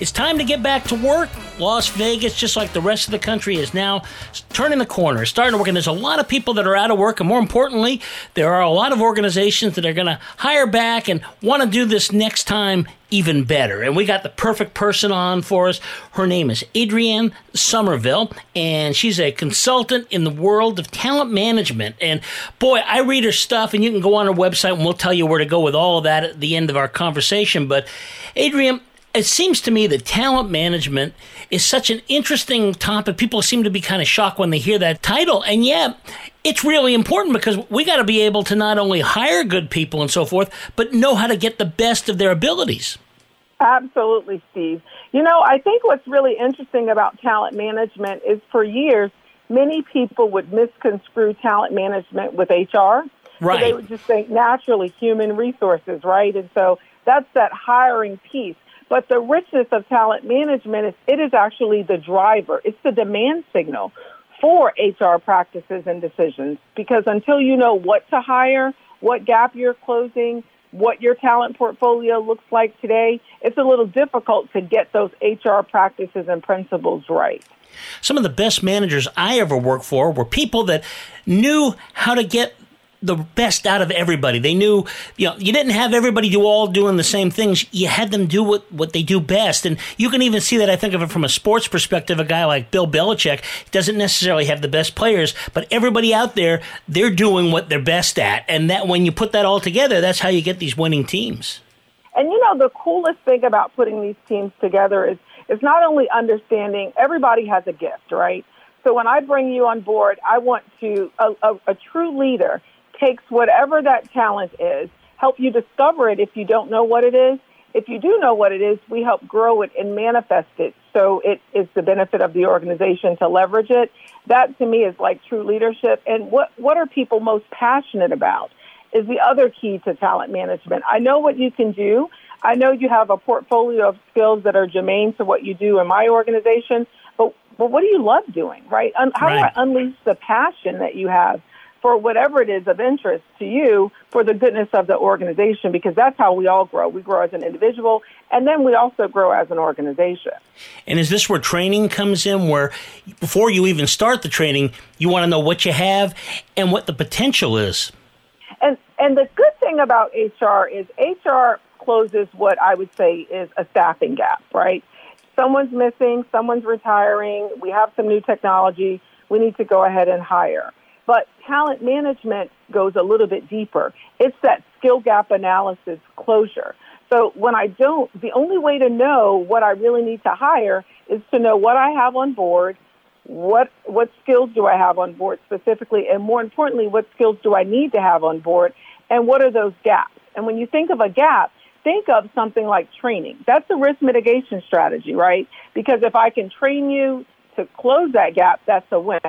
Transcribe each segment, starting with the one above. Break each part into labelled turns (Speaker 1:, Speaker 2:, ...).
Speaker 1: It's time to get back to work. Las Vegas, just like the rest of the country, is now turning the corner, starting to work. And there's a lot of people that are out of work. And more importantly, there are a lot of organizations that are going to hire back and want to do this next time even better. And we got the perfect person on for us. Her name is Adrienne Somerville, and she's a consultant in the world of talent management. And boy, I read her stuff, and you can go on her website, and we'll tell you where to go with all of that at the end of our conversation. But Adrienne, it seems to me that talent management is such an interesting topic. People seem to be kind of shocked when they hear that title. And yet, it's really important because we got to be able to not only hire good people and so forth, but know how to get the best of their abilities.
Speaker 2: Absolutely, Steve. You know, I think what's really interesting about talent management is for years, many people would misconstrue talent management with HR.
Speaker 1: Right.
Speaker 2: So they would just think naturally human resources, right? And so that's that hiring piece. But the richness of talent management is it is actually the driver. It's the demand signal for HR practices and decisions because until you know what to hire, what gap you're closing, what your talent portfolio looks like today, it's a little difficult to get those HR practices and principles right.
Speaker 1: Some of the best managers I ever worked for were people that knew how to get the best out of everybody. They knew, you know, you didn't have everybody do all doing the same things. You had them do what, what they do best. And you can even see that, I think of it from a sports perspective. A guy like Bill Belichick doesn't necessarily have the best players, but everybody out there, they're doing what they're best at. And that when you put that all together, that's how you get these winning teams.
Speaker 2: And you know, the coolest thing about putting these teams together is, is not only understanding everybody has a gift, right? So when I bring you on board, I want to, a, a, a true leader takes whatever that talent is, help you discover it if you don't know what it is. If you do know what it is, we help grow it and manifest it so it is the benefit of the organization to leverage it. That to me is like true leadership. And what, what are people most passionate about is the other key to talent management. I know what you can do. I know you have a portfolio of skills that are germane to what you do in my organization, but, but what do you love doing, right? How
Speaker 1: right.
Speaker 2: do I unleash the passion that you have for whatever it is of interest to you for the goodness of the organization because that's how we all grow. We grow as an individual and then we also grow as an organization.
Speaker 1: And is this where training comes in where before you even start the training, you want to know what you have and what the potential is?
Speaker 2: And and the good thing about HR is HR closes what I would say is a staffing gap, right? Someone's missing, someone's retiring, we have some new technology, we need to go ahead and hire. But talent management goes a little bit deeper. It's that skill gap analysis closure. So when I don't, the only way to know what I really need to hire is to know what I have on board, what what skills do I have on board specifically, and more importantly, what skills do I need to have on board, and what are those gaps? And when you think of a gap, think of something like training. That's a risk mitigation strategy, right? Because if I can train you to close that gap, that's a win.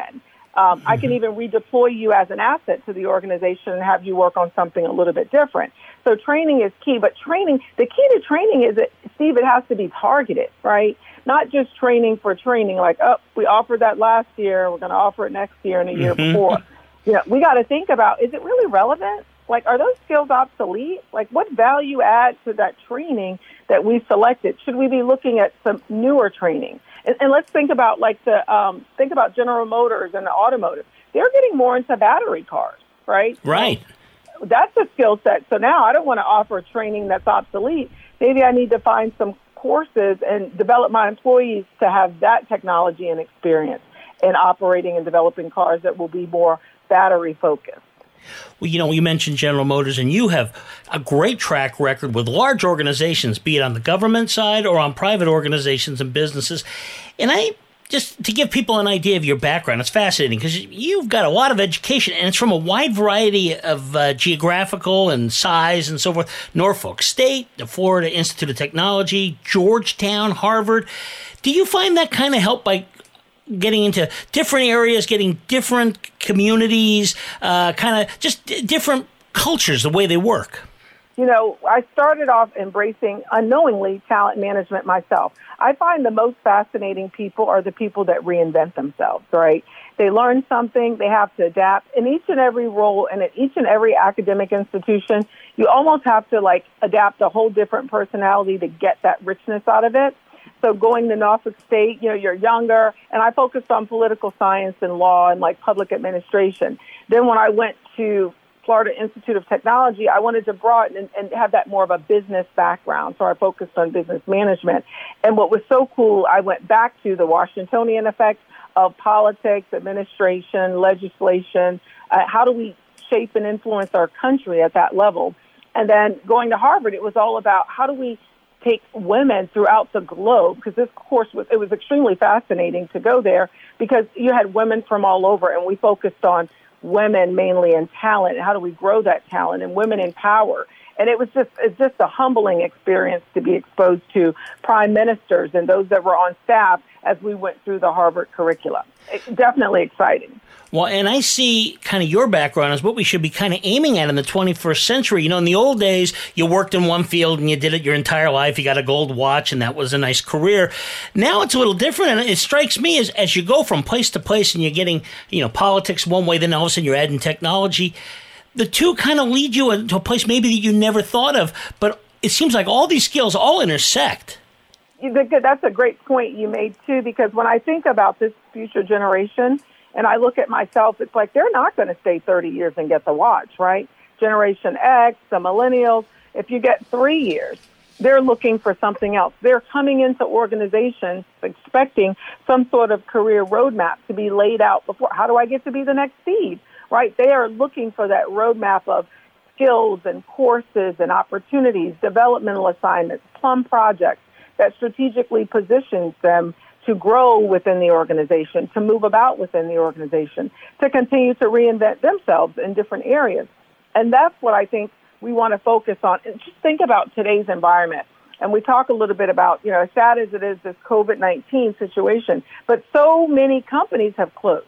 Speaker 2: Um, I can even redeploy you as an asset to the organization and have you work on something a little bit different. So training is key, but training, the key to training is that, Steve, it has to be targeted, right? Not just training for training, like, oh, we offered that last year, we're going to offer it next year and a year
Speaker 1: Mhm.
Speaker 2: before. You know, we got to think about, is it really relevant? Like, are those skills obsolete? Like, what value add to that training that we selected? Should we be looking at some newer training? And, and let's think about like the um, think about General Motors and the automotive. They're getting more into battery cars, right?
Speaker 1: Right.
Speaker 2: That's a skill set. So now I don't want to offer training that's obsolete. Maybe I need to find some courses and develop my employees to have that technology and experience in operating and developing cars that will be more battery focused.
Speaker 1: Well, you know, you mentioned General Motors, and you have a great track record with large organizations, be it on the government side or on private organizations and businesses. And I just to give people an idea of your background, it's fascinating because you've got a lot of education and it's from a wide variety of uh, geographical and size and so forth. Norfolk State, the Florida Institute of Technology, Georgetown, Harvard. Do you find that kind of help by getting into different areas, getting different communities, uh, kind of just different cultures, the way they work?
Speaker 2: You know, I started off embracing unknowingly talent management myself. I find the most fascinating people are the people that reinvent themselves, right? They learn something, they have to adapt. In each and every role and at each and every academic institution, you almost have to like adapt a whole different personality to get that richness out of it. So going to Norfolk State, you know, you're younger, and I focused on political science and law and like public administration. Then when I went to Florida Institute of Technology, I wanted to broaden and, and have that more of a business background. So I focused on business management. And what was so cool, I went back to the Washingtonian effect of politics, administration, legislation. Uh, how do we shape and influence our country at that level? And then going to Harvard, it was all about how do we take women throughout the globe because this course was it was extremely fascinating to go there because you had women from all over and we focused on women mainly in talent. How do we grow that talent and women in power? And it was just it's just a humbling experience to be exposed to prime ministers and those that were on staff as we went through the Harvard curriculum. It, definitely exciting.
Speaker 1: Well, and I see kind of your background as what we should be kind of aiming at in the 21st century. You know, in the old days, you worked in one field and you did it your entire life. You got a gold watch and that was a nice career. Now it's a little different. And it strikes me as, as you go from place to place and you're getting, you know, politics one way, then all of a sudden you're adding technology. The two kind of lead you to a place maybe that you never thought of, but it seems like all these skills all intersect
Speaker 2: that's a great point you made too, because when I think about this future generation and I look at myself, it's like they're not going to stay 30 years and get the watch, right? Generation X, the millennials, if you get three years, they're looking for something else. They're coming into organizations expecting some sort of career roadmap to be laid out before. How do I get to be the next Steve? Right? They are looking for that roadmap of skills and courses and opportunities, developmental assignments, plum projects that strategically positions them to grow within the organization, to move about within the organization, to continue to reinvent themselves in different areas. And that's what I think we want to focus on. And just think about today's environment. And we talk a little bit about, you know, as sad as it is, this COVID 19 situation, but so many companies have closed.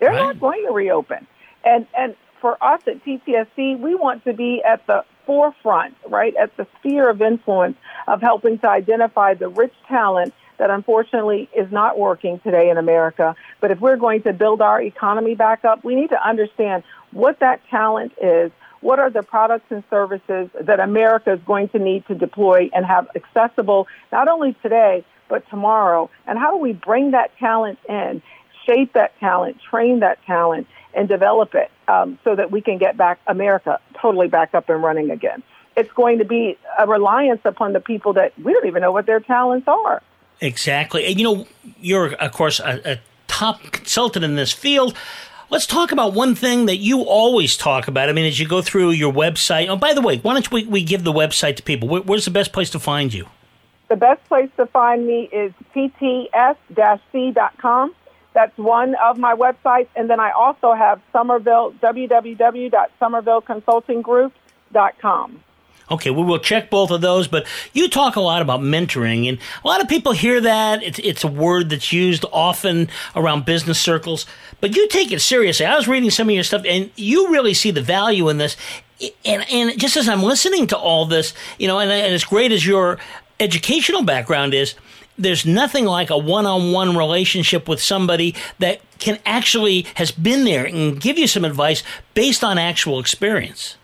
Speaker 2: They're right. not going to reopen. And, and for us at TTSC, we want to be at the forefront, right, at the sphere of influence of helping to identify the rich talent that unfortunately is not working today in America. But if we're going to build our economy back up, we need to understand what that talent is. What are the products and services that America is going to need to deploy and have accessible not only today, but tomorrow? And how do we bring that talent in, shape that talent, train that talent, and develop it um, so that we can get back America totally back up and running again. It's going to be a reliance upon the people that we don't even know what their talents are.
Speaker 1: Exactly. And you know, you're, of course, a, a top consultant in this field. Let's talk about one thing that you always talk about. I mean, as you go through your website. Oh, by the way, why don't we, we give the website to people? Where, where's the best place to find you?
Speaker 2: The best place to find me is tts-c.com. That's one of my websites. And then I also have Somerville, www.somervilleconsultinggroup.com.
Speaker 1: Okay, we will check both of those, but you talk a lot about mentoring, and a lot of people hear that. It's, it's a word that's used often around business circles, but you take it seriously. I was reading some of your stuff, and you really see the value in this. And, and just as I'm listening to all this, you know, and, and as great as your educational background is, there's nothing like a one-on-one relationship with somebody that can actually has been there and give you some advice based on actual experience.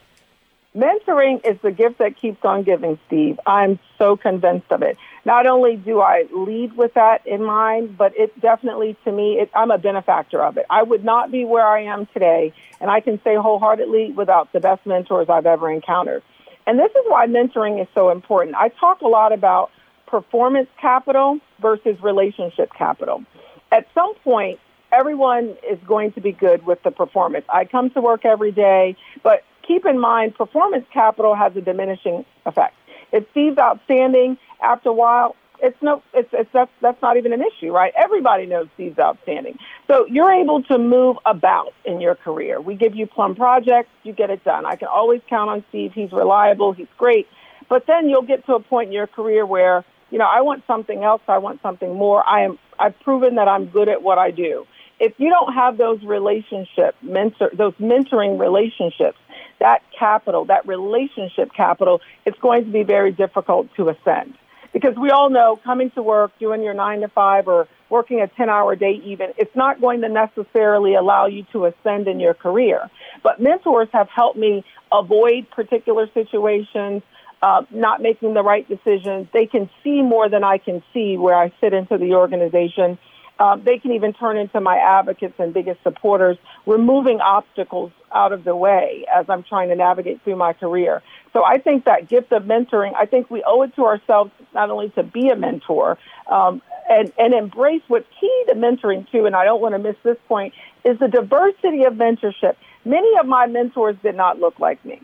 Speaker 2: Mentoring is the gift that keeps on giving, Steve. I'm so convinced of it. Not only do I lead with that in mind, but it definitely, to me, it, I'm a benefactor of it. I would not be where I am today, and I can say wholeheartedly without the best mentors I've ever encountered. And this is why mentoring is so important. I talk a lot about performance capital versus relationship capital. At some point, everyone is going to be good with the performance. I come to work every day, but keep in mind, performance capital has a diminishing effect. If Steve's outstanding, after a while, it's no, it's, it's that's that's not even an issue, right? Everybody knows Steve's outstanding. So you're able to move about in your career. We give you plum projects, you get it done. I can always count on Steve. He's reliable. He's great. But then you'll get to a point in your career where you know I want something else. I want something more. I am. I've proven that I'm good at what I do. If you don't have those relationship mentor, those mentoring relationships, that capital, that relationship capital, it's going to be very difficult to ascend because we all know coming to work, doing your nine to five or working a 10 hour day even, it's not going to necessarily allow you to ascend in your career. But mentors have helped me avoid particular situations, uh, not making the right decisions. They can see more than I can see where I fit into the organization. Um, they can even turn into my advocates and biggest supporters, removing obstacles out of the way as I'm trying to navigate through my career. So I think that gift of mentoring, I think we owe it to ourselves not only to be a mentor um, and, and embrace what's key to mentoring too, and I don't want to miss this point, is the diversity of mentorship. Many of my mentors did not look like me.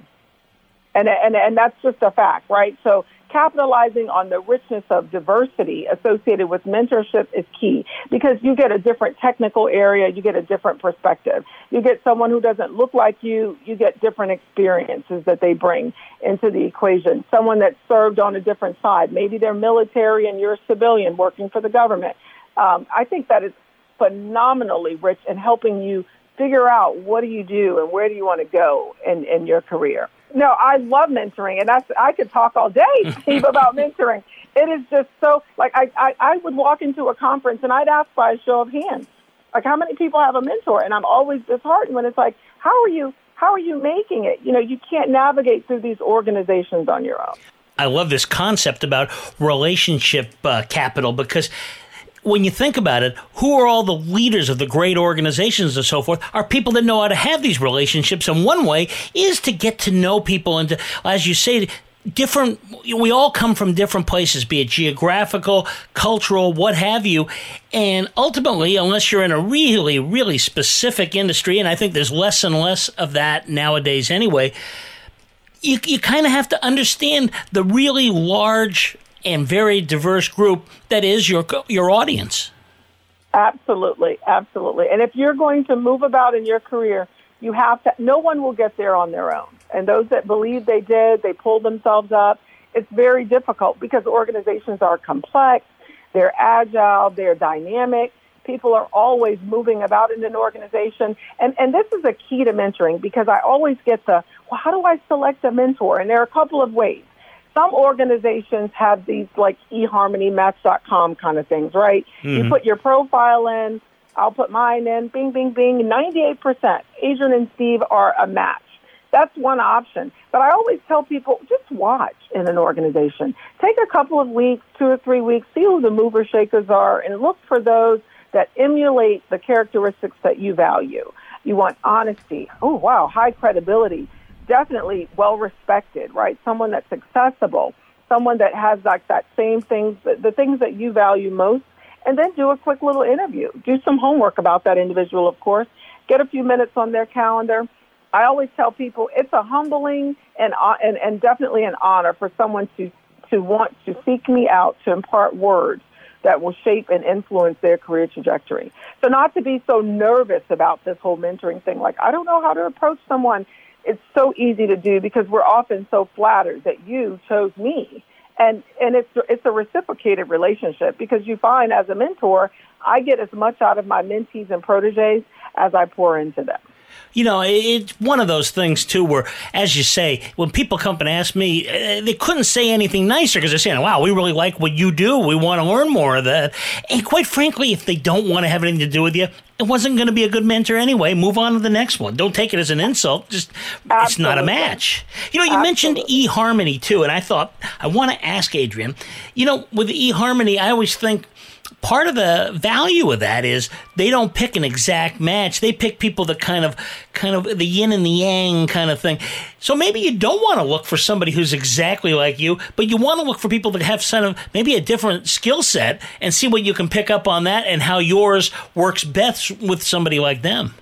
Speaker 2: And, and, and that's just a fact, right? So capitalizing on the richness of diversity associated with mentorship is key because you get a different technical area, you get a different perspective. You get someone who doesn't look like you, you get different experiences that they bring into the equation. Someone that served on a different side, maybe they're military and you're a civilian working for the government. Um, I think that is phenomenally rich in helping you figure out what do you do and where do you want to go in, in your career. No, I love mentoring, and that's I could talk all day, Steve, about mentoring. It is just so like I, I I would walk into a conference and I'd ask by a show of hands, like how many people have a mentor, and I'm always disheartened when it's like, how are you how are you making it? You know, you can't navigate through these organizations on your own.
Speaker 1: I love this concept about relationship uh, capital because when you think about it, who are all the leaders of the great organizations and so forth are people that know how to have these relationships. And one way is to get to know people and, to, as you say, different we all come from different places be it geographical cultural what have you and ultimately unless you're in a really really specific industry and i think there's less and less of that nowadays anyway you, you kind of have to understand the really large and very diverse group that is your your audience.
Speaker 2: Absolutely, absolutely. And if you're going to move about in your career, you have to. No one will get there on their own. And those that believe they did, they pulled themselves up. It's very difficult because organizations are complex, they're agile, they're dynamic. People are always moving about in an organization. And, and this is a key to mentoring because I always get the, well, how do I select a mentor? And there are a couple of ways some organizations have these like eHarmony, Match.com kind of things, right? Mm-hmm. You put your profile in, I'll put mine in, bing, bing, bing. 98%. Adrienne and Steve are a match. That's one option. But I always tell people just watch in an organization. Take a couple of weeks, two or three weeks, see who the mover shakers are, and look for those that emulate the characteristics that you value. You want honesty. Oh, wow, high credibility definitely well respected, right? Someone that's accessible, someone that has like that same things, the things that you value most, and then do a quick little interview. Do some homework about that individual, of course. Get a few minutes on their calendar. I always tell people it's a humbling and uh, and, and definitely an honor for someone to to want to seek me out to impart words that will shape and influence their career trajectory. So not to be so nervous about this whole mentoring thing, like I don't know how to approach someone it's so easy to do because we're often so flattered that you chose me. And, and it's, it's a reciprocated relationship because you find as a mentor, I get as much out of my mentees and proteges as I pour into them
Speaker 1: you know, it's one of those things too, where, as you say, when people come and ask me, eh, they couldn't say anything nicer because they're saying, "Wow, we really like what you do. We want to learn more of that." And quite frankly, if they don't want to have anything to do with you, it wasn't going to be a good mentor anyway. Move on to the next one. Don't take it as an insult. Just Absolutely. it's not a match. You know, you Absolutely. mentioned eHarmony too, and I thought I want to ask Adrienne. You know, with eHarmony, I always think part of the value of that is they don't pick an exact match. They pick people that kind of, kind of the yin and the yang kind of thing. So maybe you don't want to look for somebody who's exactly like you, but you want to look for people that have kind of maybe a different skill set and see what you can pick up on that and how yours works best with somebody like them.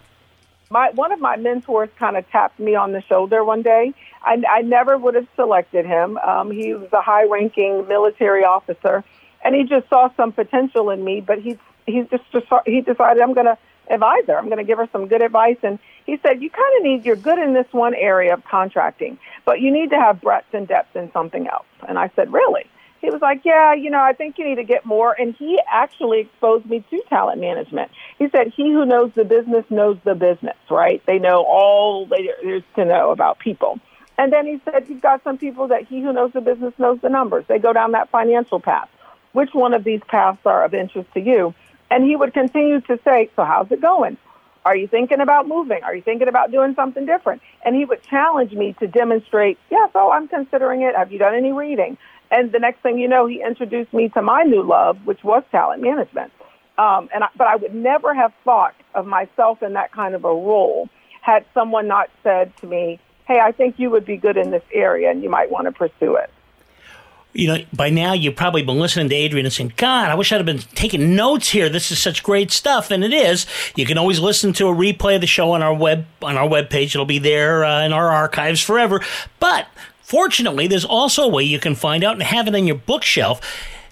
Speaker 2: My one of my mentors kind of tapped me on the shoulder one day. I, I never would have selected him. Um, he was a high-ranking military officer and he just saw some potential in me. But he he just he decided I'm going to advise her. I'm going to give her some good advice. And he said, you kind of need you're good in this one area of contracting, but you need to have breadth and depth in something else. And I said, really? He was like, yeah, you know, I think you need to get more. And he actually exposed me to talent management. He said, he who knows the business knows the business, right? They know all there is to know about people. And then he said, you've got some people that he who knows the business knows the numbers. They go down that financial path. Which one of these paths are of interest to you? And he would continue to say, so how's it going? Are you thinking about moving? Are you thinking about doing something different? And he would challenge me to demonstrate, yes, oh, I'm considering it. Have you done any reading? And the next thing you know, he introduced me to my new love, which was talent management. Um, and I, but I would never have thought of myself in that kind of a role had someone not said to me, "Hey, I think you would be good in this area, and you might want to pursue it."
Speaker 1: You know, by now you've probably been listening to Adrienne and saying, "God, I wish I'd have been taking notes here. This is such great stuff." And it is. You can always listen to a replay of the show on our web on our web page. It'll be there uh, in our archives forever. But Fortunately, there's also a way you can find out and have it on your bookshelf.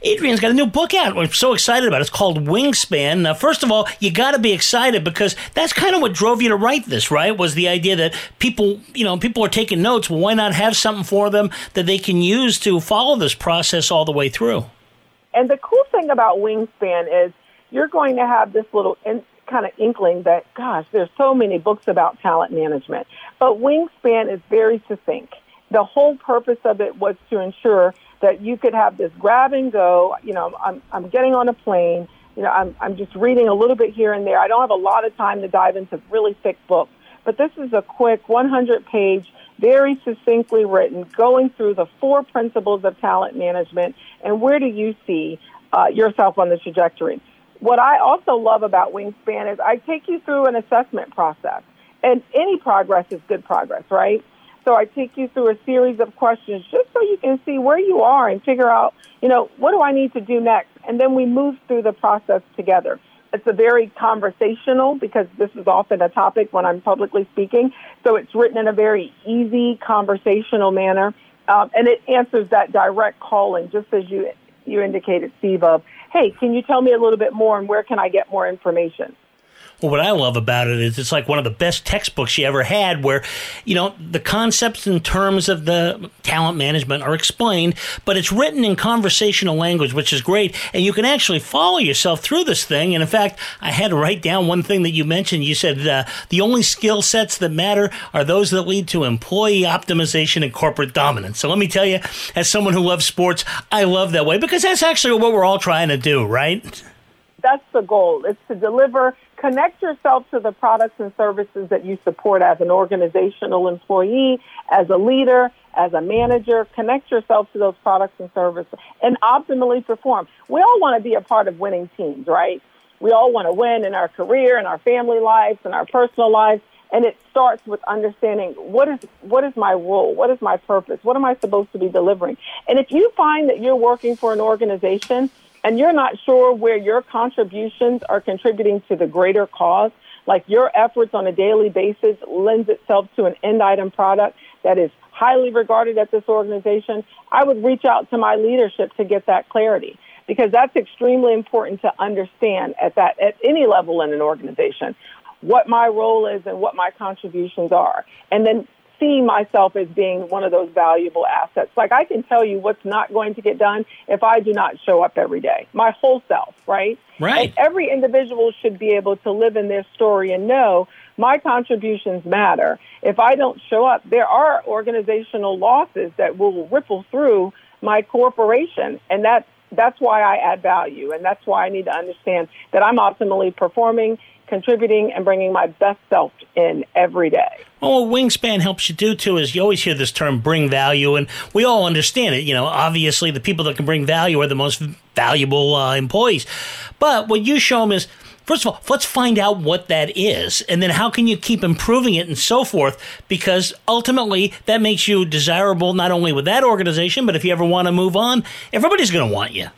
Speaker 1: Adrienne's got a new book out. I'm so excited about it. It's called Wingspan. Now, first of all, you got to be excited because that's kind of what drove you to write this, right? Was the idea that people, you know, people are taking notes. Well, why not have something for them that they can use to follow this process all the way through?
Speaker 2: And the cool thing about Wingspan is you're going to have this little in, kind of inkling that, gosh, there's so many books about talent management. But Wingspan is very succinct the whole purpose of it was to ensure that you could have this grab and go. You know, I'm, I'm getting on a plane. You know, I'm, I'm just reading a little bit here and there. I don't have a lot of time to dive into really thick books, but this is a quick 100 page, very succinctly written, going through the four principles of talent management and where do you see uh, yourself on the trajectory. What I also love about Wingspan is I take you through an assessment process. And any progress is good progress, right? So I take you through a series of questions just so you can see where you are and figure out, you know, what do I need to do next? And then we move through the process together. It's a very conversational because this is often a topic when I'm publicly speaking. So it's written in a very easy conversational manner. Um, and it answers that direct calling, just as you, you indicated, Steve, of, hey, can you tell me a little bit more and where can I get more information?
Speaker 1: Well, what I love about it is it's like one of the best textbooks you ever had where, you know, the concepts and terms of the talent management are explained, but it's written in conversational language, which is great. And you can actually follow yourself through this thing. And in fact, I had to write down one thing that you mentioned. You said uh, the only skill sets that matter are those that lead to employee optimization and corporate dominance. So let me tell you, as someone who loves sports, I love that way because that's actually what we're all trying to do, right?
Speaker 2: That's the goal. It's to deliver connect yourself to the products and services that you support as an organizational employee, as a leader, as a manager. Connect yourself to those products and services and optimally perform. We all want to be a part of winning teams, right? We all want to win in our career, in our family lives, in our personal lives. And it starts with understanding what is what is my role, what is my purpose, what am I supposed to be delivering. And if you find that you're working for an organization and you're not sure where your contributions are contributing to the greater cause, like your efforts on a daily basis lends itself to an end item product that is highly regarded at this organization, I would reach out to my leadership to get that clarity because that's extremely important to understand at that at any level in an organization what my role is and what my contributions are. And then see myself as being one of those valuable assets. Like I can tell you what's not going to get done if I do not show up every day. My whole self, right?
Speaker 1: Right.
Speaker 2: And every individual should be able to live in their story and know my contributions matter. If I don't show up, there are organizational losses that will ripple through my corporation and that's that's why I add value and that's why I need to understand that I'm optimally performing contributing and bringing my best self in every day.
Speaker 1: Well, what Wingspan helps you do too is you always hear this term bring value, and we all understand it. You know, obviously the people that can bring value are the most valuable uh, employees. But what you show them is First of all, let's find out what that is, and then how can you keep improving it and so forth, because ultimately that makes you desirable not only with that organization, but if you ever want to move on, everybody's going to want you.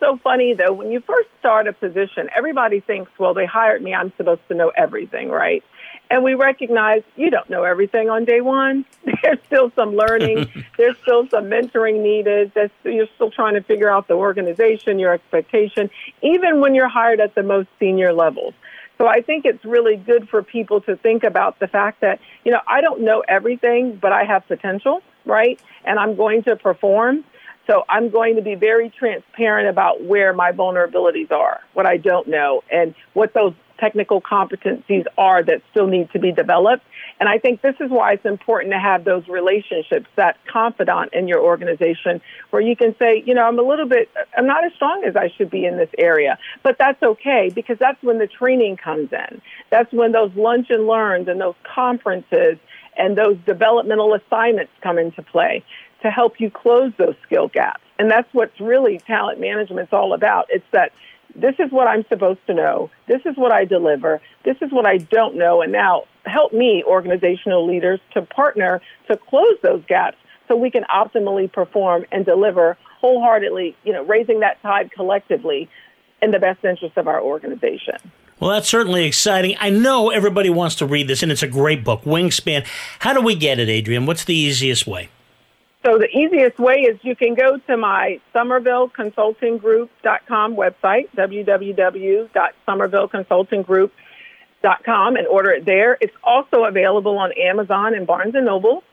Speaker 2: You know what's so funny though. When you first start a position, everybody thinks, well, they hired me. I'm supposed to know everything, right? And we recognize you don't know everything on day one. There's still some learning. There's still some mentoring needed. There's, you're still trying to figure out the organization, your expectation, even when you're hired at the most senior levels. So I think it's really good for people to think about the fact that, you know, I don't know everything, but I have potential, right? And I'm going to perform. So I'm going to be very transparent about where my vulnerabilities are, what I don't know, and what those technical competencies are that still need to be developed. And I think this is why it's important to have those relationships, that confidant in your organization where you can say, you know, I'm a little bit, I'm not as strong as I should be in this area, but that's okay because that's when the training comes in. That's when those lunch and learns and those conferences and those developmental assignments come into play to help you close those skill gaps. And that's what's really talent management's all about. It's that this is what I'm supposed to know. This is what I deliver. This is what I don't know. And now help me, organizational leaders, to partner to close those gaps so we can optimally perform and deliver wholeheartedly, you know, raising that tide collectively in the best interest of our organization.
Speaker 1: Well, that's certainly exciting. I know everybody wants to read this, and it's a great book, Wingspan. How do we get it, Adrienne? What's the easiest way?
Speaker 2: So the easiest way is you can go to my SomervilleConsultingGroup.com website, www.somervilleconsultinggroup.com, and order it there. It's also available on Amazon and Barnes and Noble.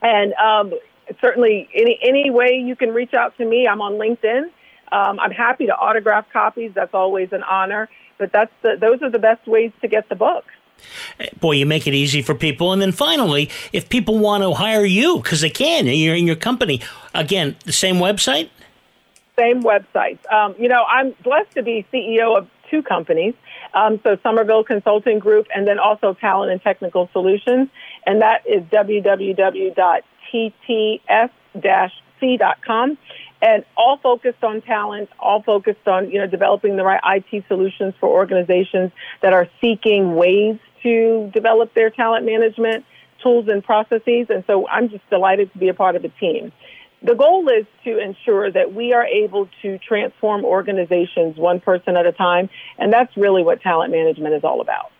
Speaker 2: And um, certainly, any any way you can reach out to me, I'm on LinkedIn. Um, I'm happy to autograph copies. That's always an honor. But that's the, those are the best ways to get the book.
Speaker 1: Boy, you make it easy for people. And then finally, if people want to hire you, because they can, you're in your company, again, the same website?
Speaker 2: Same website. Um, you know, I'm blessed to be CEO of two companies. Um, so Somerville Consulting Group and then also Talent and Technical Solutions. And that is www.tts-c.com and all focused on talent, all focused on, you know, developing the right IT solutions for organizations that are seeking ways to develop their talent management tools and processes. And so I'm just delighted to be a part of a team. The goal is to ensure that we are able to transform organizations one person at a time. And that's really what talent management is all about.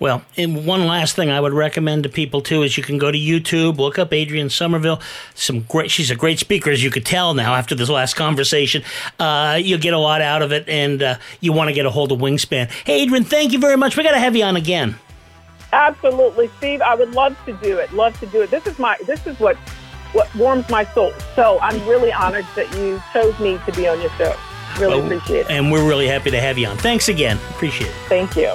Speaker 1: Well, and one last thing I would recommend to people too is you can go to YouTube, look up Adrienne Somerville. Some great, she's a great speaker, as you could tell now after this last conversation. Uh, you'll get a lot out of it, and uh, you want to get a hold of Wingspan. Hey, Adrienne, thank you very much. We got to have you on again.
Speaker 2: Absolutely, Steve. I would love to do it. Love to do it. This is my. This is what what warms my soul. So I'm really honored that you chose me to be on your show. Really appreciate it.
Speaker 1: And we're really happy to have you on. Thanks again. Appreciate it.
Speaker 2: Thank you.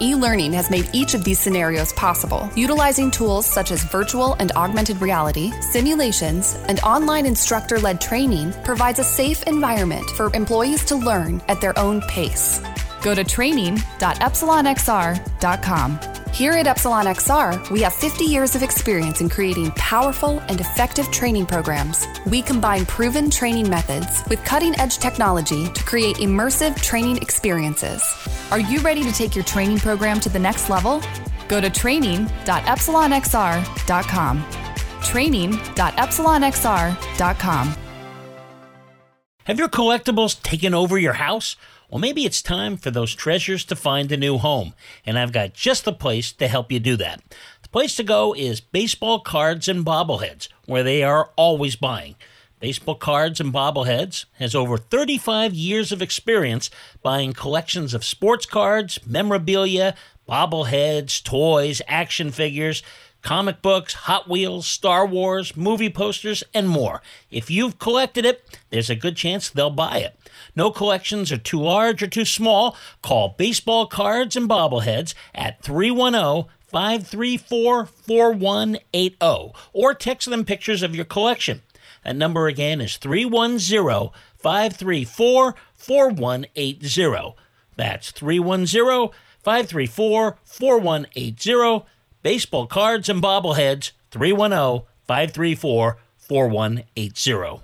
Speaker 3: E learning has made each of these scenarios possible, utilizing tools such as virtual and augmented reality, simulations, and online instructor led training provides a safe environment for employees to learn at their own pace. Go to training.epsilonxr.com. Here at Epsilon XR, we have 50 years of experience in creating powerful and effective training programs. We combine proven training methods with cutting edge technology to create immersive training experiences. Are you ready to take your training program to the next level? Go to training.epsilonxr.com. Training.epsilonxr.com.
Speaker 1: Have your collectibles taken over your house? Well, maybe it's time for those treasures to find a new home, and I've got just the place to help you do that. The place to go is Baseball Cards and Bobbleheads, where they are always buying. Baseball Cards and Bobbleheads has over 35 years of experience buying collections of sports cards, memorabilia, bobbleheads, toys, action figures, comic books, Hot Wheels, Star Wars, movie posters, and more. If you've collected it, there's a good chance they'll buy it. No collections are too large or too small. Call Baseball Cards and Bobbleheads at 310 534 4180 or text them pictures of your collection. That number again is 310 534 4180. That's 310 534 4180. Baseball cards and bobbleheads 310 534 4180.